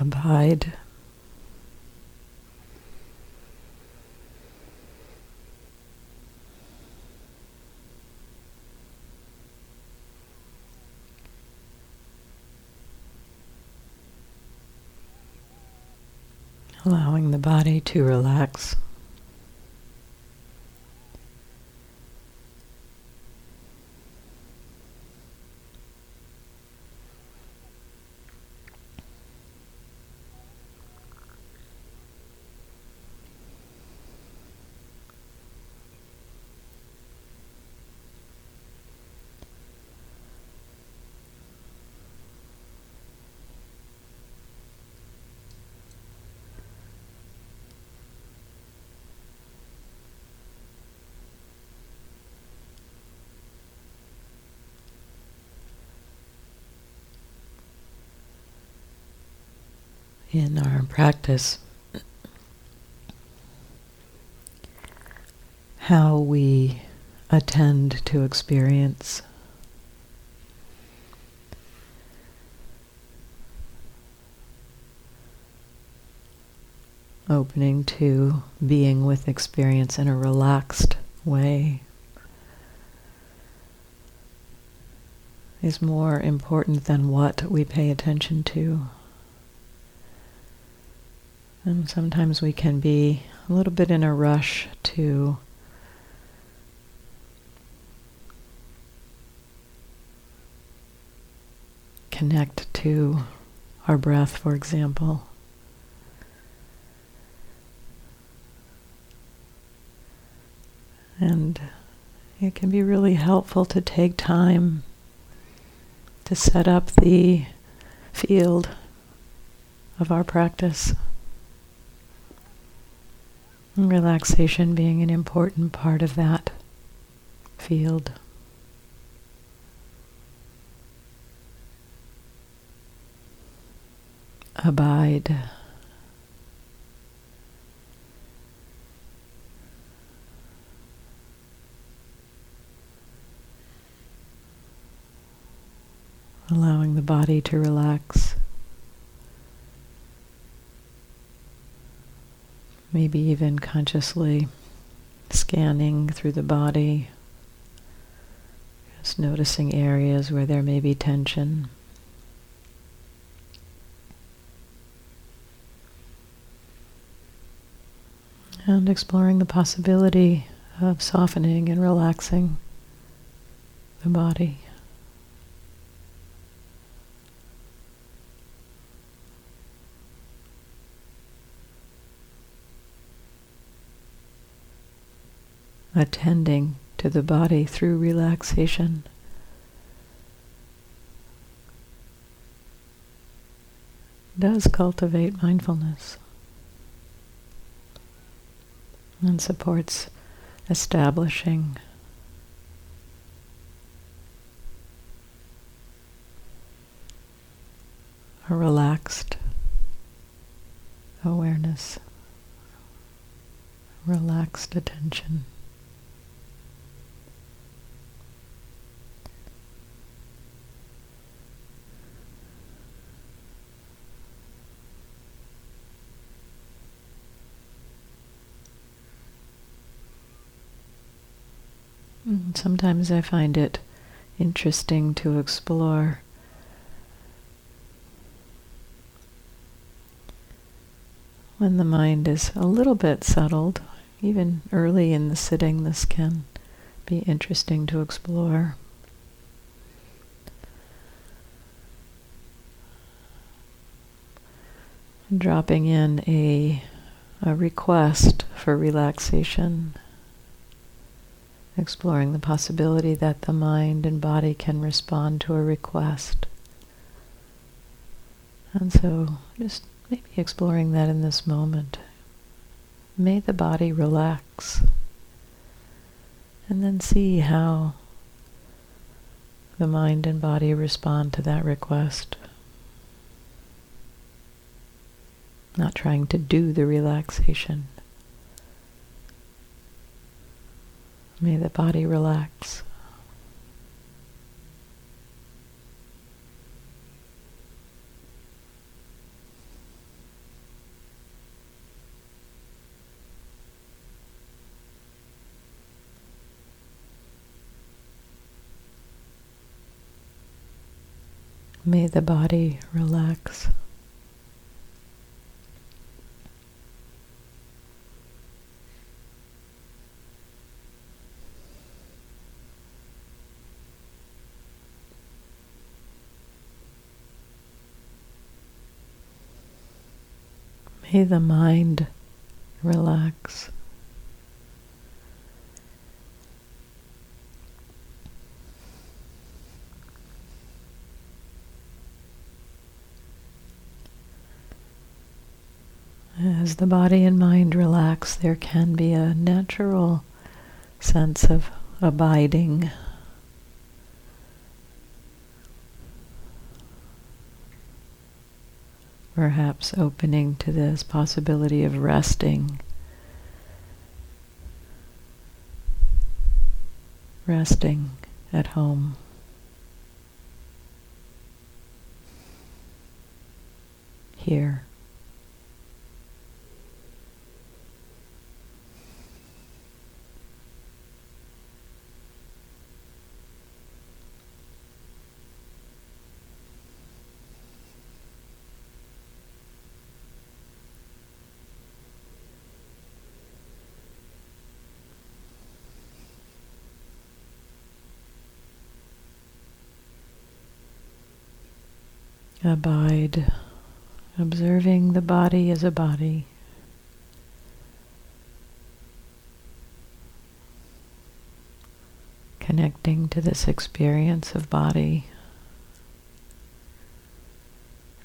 abide. allowing the body to relax. In our practice how we attend to experience. Opening to being with experience in a relaxed way is more important than what we pay attention to. And sometimes we can be a little bit in a rush to connect to our breath, for example. And it can be really helpful to take time to set up the field of our practice. Relaxation being an important part of that field. Abide. Allowing the body to relax. Maybe even consciously scanning through the body, just noticing areas where there may be tension. And exploring the possibility of softening and relaxing the body. Attending to the body through relaxation. Does cultivate mindfulness and supports establishing a relaxed awareness, relaxed attention. Sometimes I find it interesting to explore when the mind is a little bit settled, even early in the sitting, this can be interesting to explore. Dropping in a, a request for relaxation exploring the possibility that the mind and body can respond to a request. And so just maybe exploring that in this moment. May the body relax. And then see how the mind and body respond to that request. Not trying to do the relaxation. May the body relax. May the body relax. May the mind relax. As the body and mind relax, there can be a natural sense of abiding. Perhaps opening to this possibility of resting. Resting at home. Here. Abide, observing the body as a body. Connecting to this experience of body.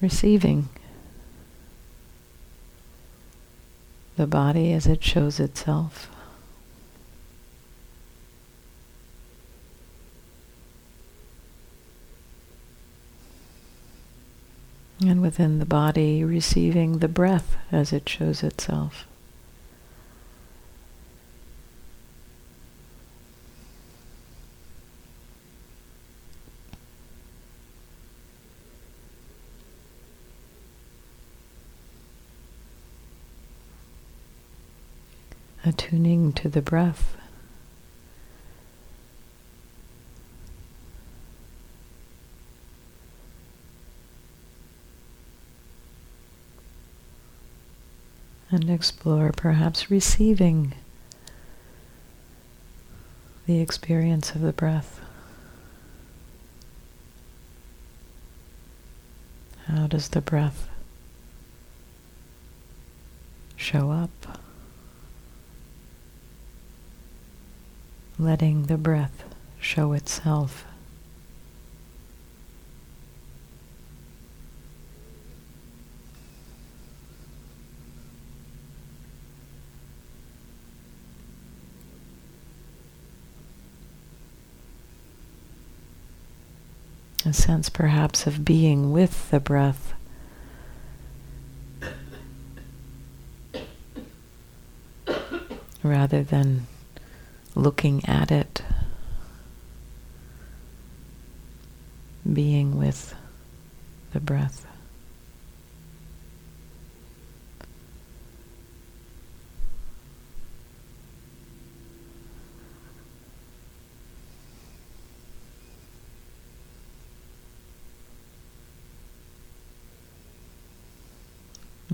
Receiving the body as it shows itself. And within the body, receiving the breath as it shows itself. Attuning to the breath. And explore perhaps receiving the experience of the breath. How does the breath show up? Letting the breath show itself. A sense perhaps of being with the breath. Rather than looking at it, being with the breath.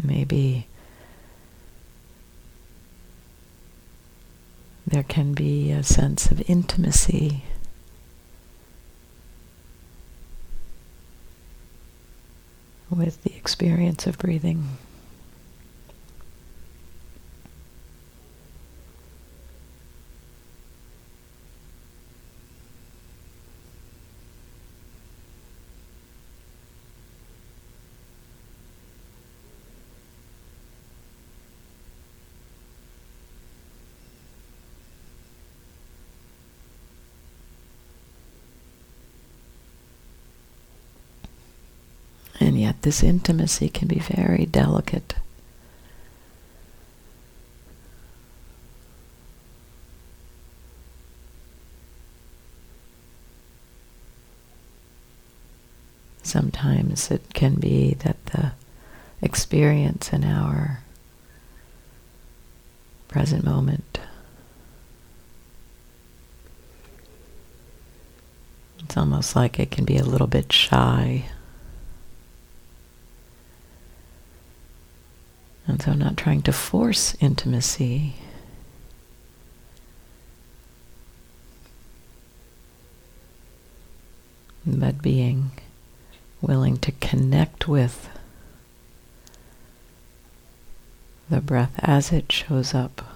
Maybe there can be a sense of intimacy. With the experience of breathing. And yet, this intimacy can be very delicate. Sometimes it can be that the experience in our present moment it's almost like it can be a little bit shy. And so, not trying to force intimacy. But being willing to connect with the breath as it shows up.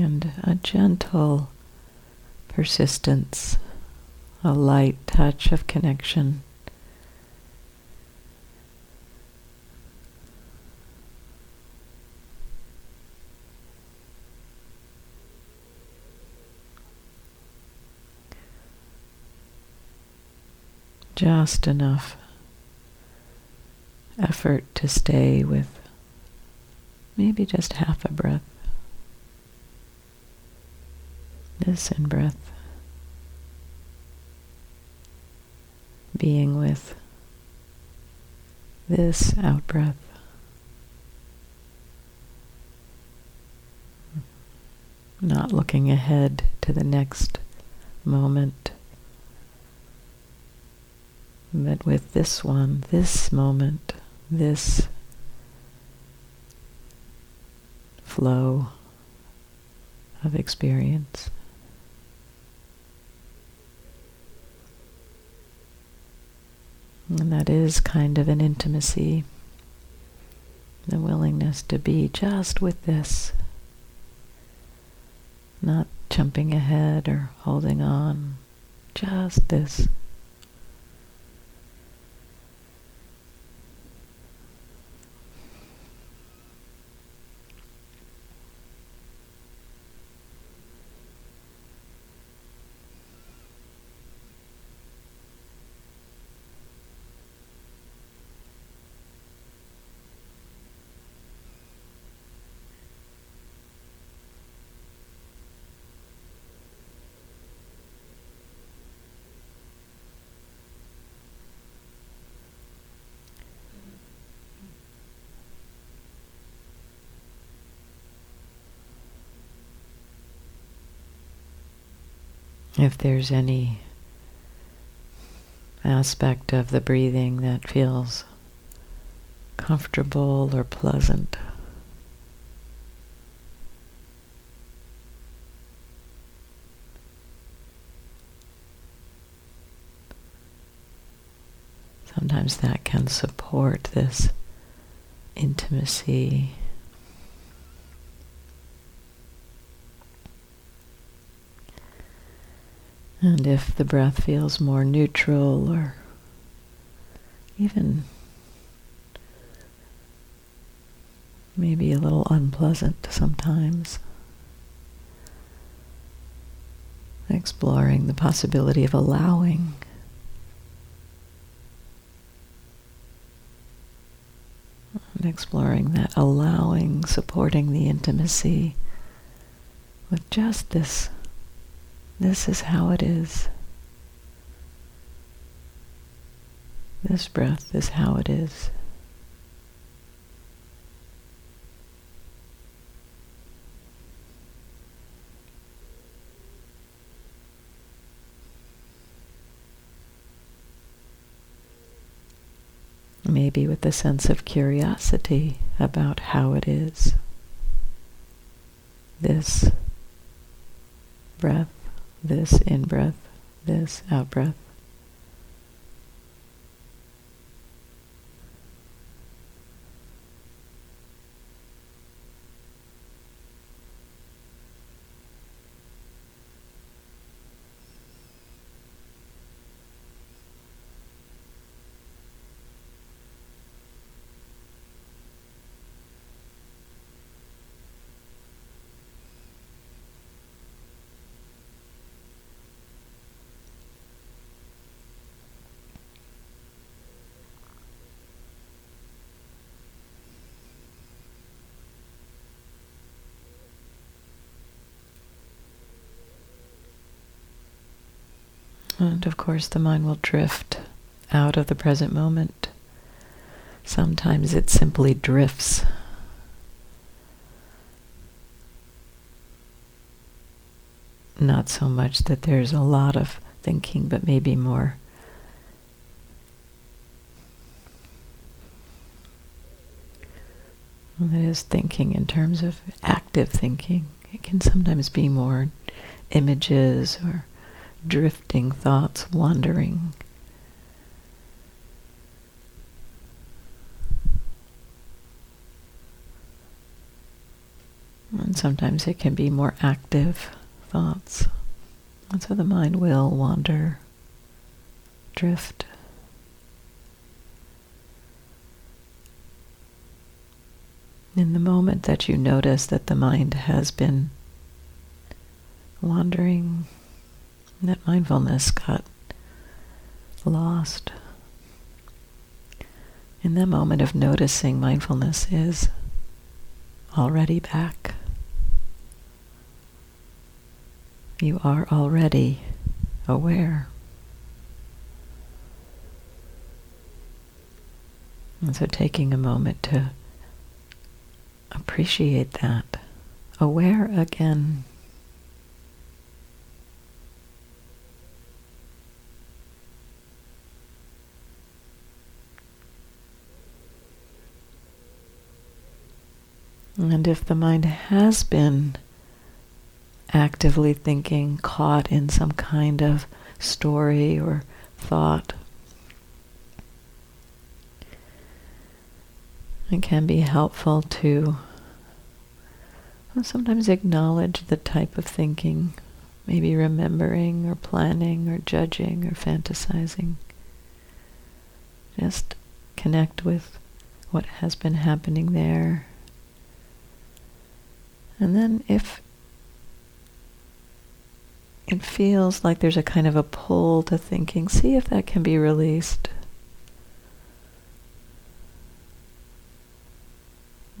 And a gentle persistence, a light touch of connection. Just enough effort to stay with maybe just half a breath this in breath. Being with this out breath. Not looking ahead to the next moment, but with this one, this moment, this flow of experience. And that is kind of an intimacy, the willingness to be just with this, not jumping ahead or holding on, just this. If there's any aspect of the breathing that feels comfortable or pleasant. Sometimes that can support this intimacy And if the breath feels more neutral or even maybe a little unpleasant sometimes, exploring the possibility of allowing and exploring that allowing, supporting the intimacy with just this this is how it is. This breath is how it is. Maybe with a sense of curiosity about how it is. This breath this in breath, this out breath. And of course, the mind will drift out of the present moment. Sometimes it simply drifts. Not so much that there's a lot of thinking, but maybe more that is thinking in terms of active thinking. It can sometimes be more images or drifting thoughts wandering. And sometimes it can be more active thoughts. And so the mind will wander, drift. In the moment that you notice that the mind has been wandering, that mindfulness got lost. In that moment of noticing, mindfulness is already back. You are already aware. And so taking a moment to appreciate that, aware again. And if the mind has been actively thinking, caught in some kind of story or thought, it can be helpful to sometimes acknowledge the type of thinking, maybe remembering or planning or judging or fantasizing. Just connect with what has been happening there and then if it feels like there's a kind of a pull to thinking, see if that can be released.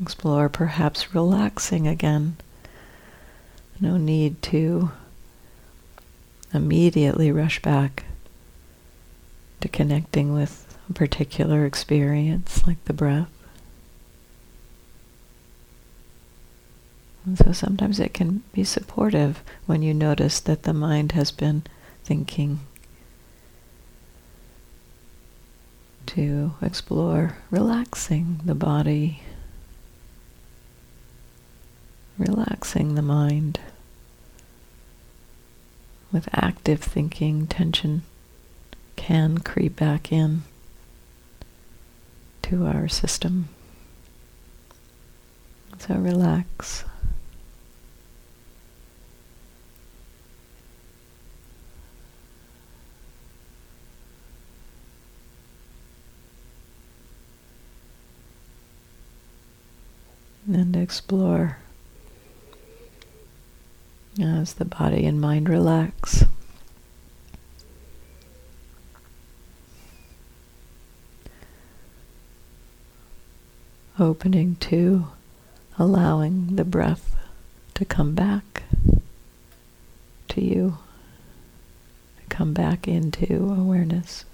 Explore perhaps relaxing again. No need to immediately rush back to connecting with a particular experience like the breath. And so sometimes it can be supportive when you notice that the mind has been thinking to explore relaxing the body, relaxing the mind. With active thinking, tension can creep back in to our system. So relax. And explore as the body and mind relax. Opening to allowing the breath to come back to you, to come back into awareness.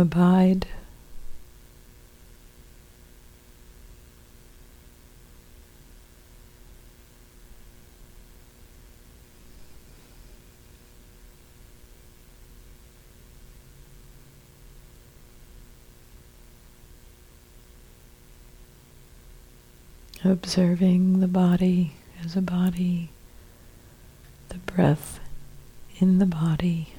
abide. Observing the body as a body, the breath in the body.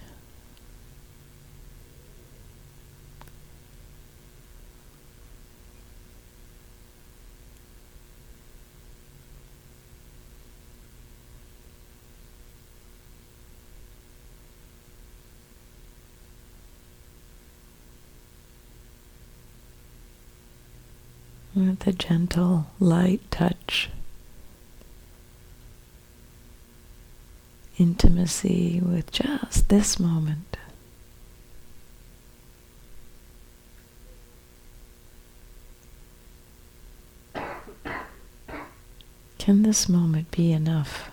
With a gentle, light touch. Intimacy with just this moment. Can this moment be enough?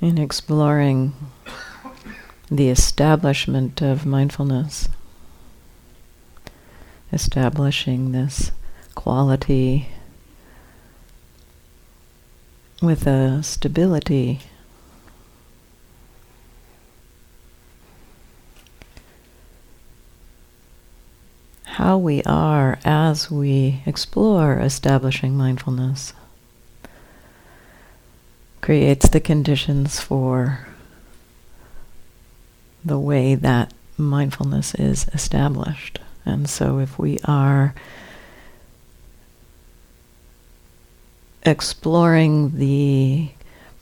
In exploring the establishment of mindfulness, establishing this quality with a stability. How we are as we explore establishing mindfulness creates the conditions for the way that mindfulness is established. And so if we are exploring the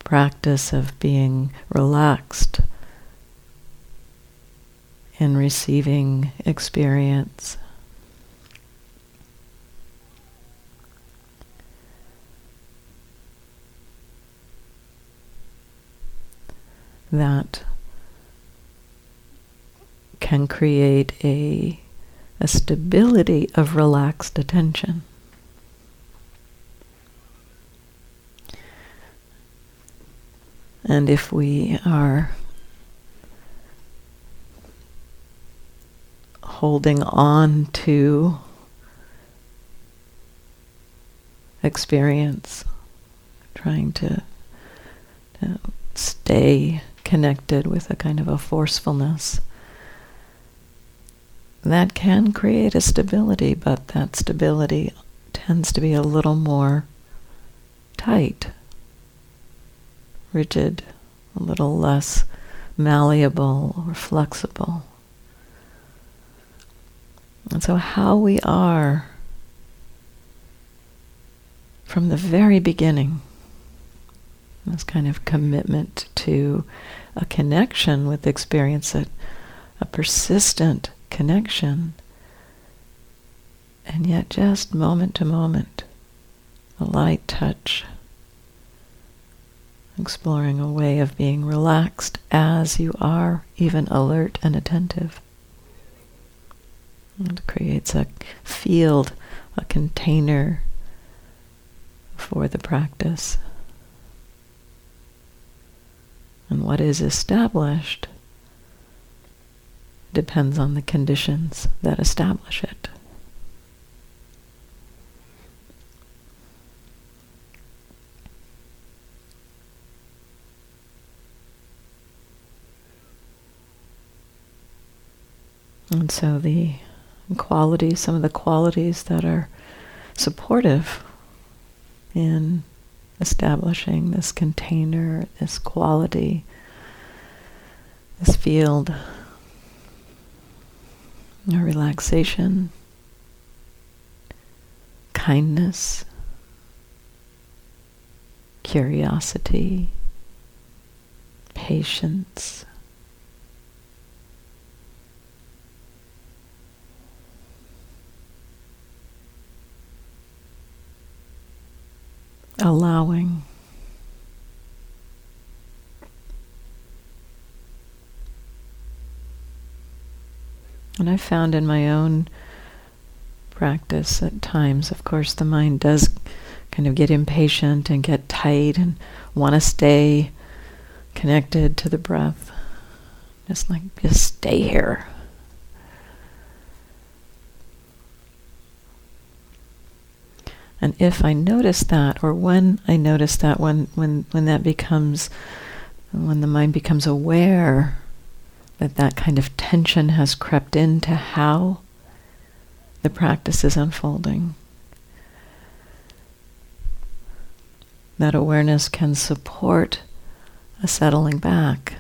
practice of being relaxed in receiving experience that can create a, a stability of relaxed attention. And if we are holding on to experience, trying to, to stay connected with a kind of a forcefulness, that can create a stability, but that stability tends to be a little more tight rigid, a little less malleable or flexible. And so, how we are from the very beginning, this kind of commitment to a connection with experience, a, a persistent connection, and yet just moment to moment, a light touch exploring a way of being relaxed as you are, even alert and attentive. It creates a field, a container for the practice. And what is established depends on the conditions that establish it. And so the qualities, some of the qualities that are supportive in establishing this container, this quality, this field, relaxation, kindness, curiosity, patience. Allowing. And I found in my own practice at times, of course, the mind does kind of get impatient and get tight and want to stay connected to the breath. Just like, just stay here. And if I notice that, or when I notice that, when, when, when that becomes, when the mind becomes aware that that kind of tension has crept into how the practice is unfolding, that awareness can support a settling back,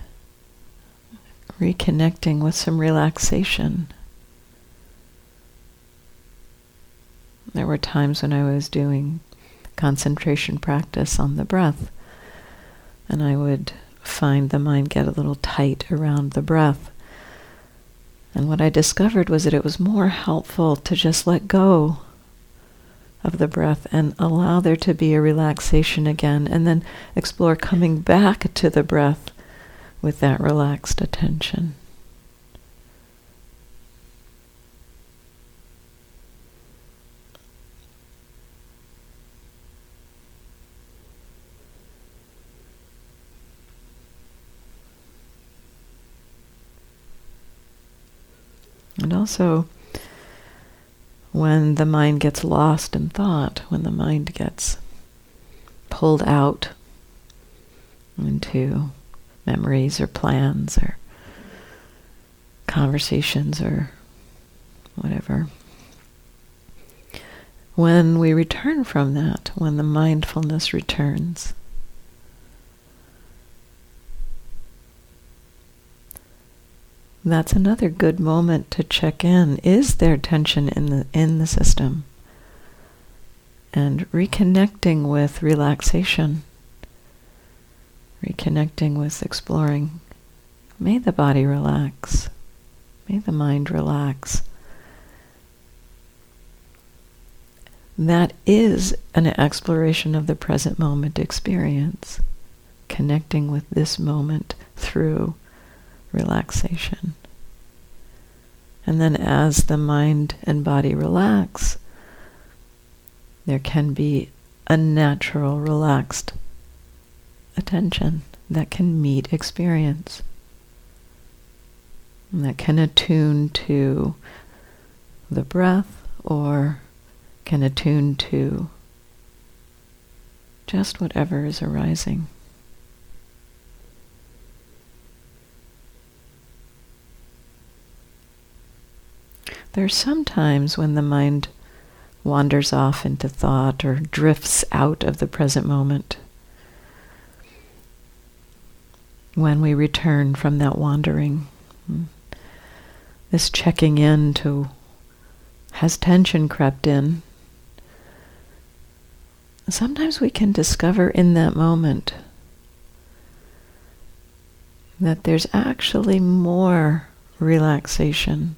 reconnecting with some relaxation. There were times when I was doing concentration practice on the breath, and I would find the mind get a little tight around the breath. And what I discovered was that it was more helpful to just let go of the breath and allow there to be a relaxation again, and then explore coming back to the breath with that relaxed attention. And also, when the mind gets lost in thought, when the mind gets pulled out into memories or plans or conversations or whatever. When we return from that, when the mindfulness returns, that's another good moment to check in. Is there tension in the in the system? And reconnecting with relaxation, reconnecting with exploring. May the body relax. May the mind relax. That is an exploration of the present moment experience connecting with this moment through relaxation. And then as the mind and body relax, there can be a natural, relaxed attention that can meet experience, that can attune to the breath or can attune to just whatever is arising. There are some times when the mind wanders off into thought or drifts out of the present moment. When we return from that wandering, hmm, this checking in to has tension crept in? Sometimes we can discover in that moment that there's actually more relaxation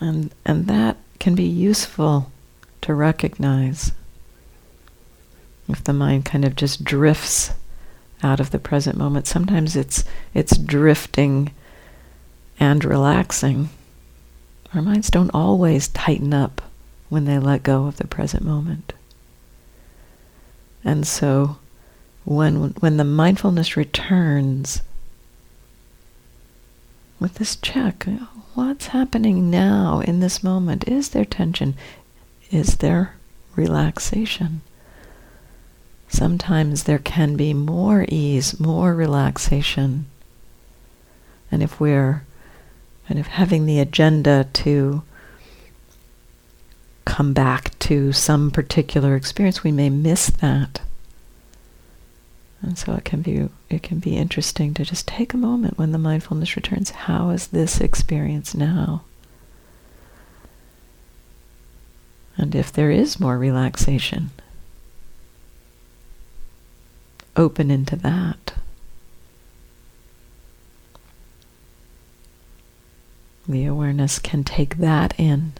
And, and that can be useful to recognize if the mind kind of just drifts out of the present moment. Sometimes it's, it's drifting and relaxing. Our minds don't always tighten up when they let go of the present moment. And so when, when the mindfulness returns with this check, oh, what's happening now in this moment? Is there tension? Is there relaxation? Sometimes there can be more ease, more relaxation. And if we're kind of having the agenda to come back to some particular experience, we may miss that. And so it can be it can be interesting to just take a moment when the mindfulness returns. How is this experience now? And if there is more relaxation, open into that. The awareness can take that in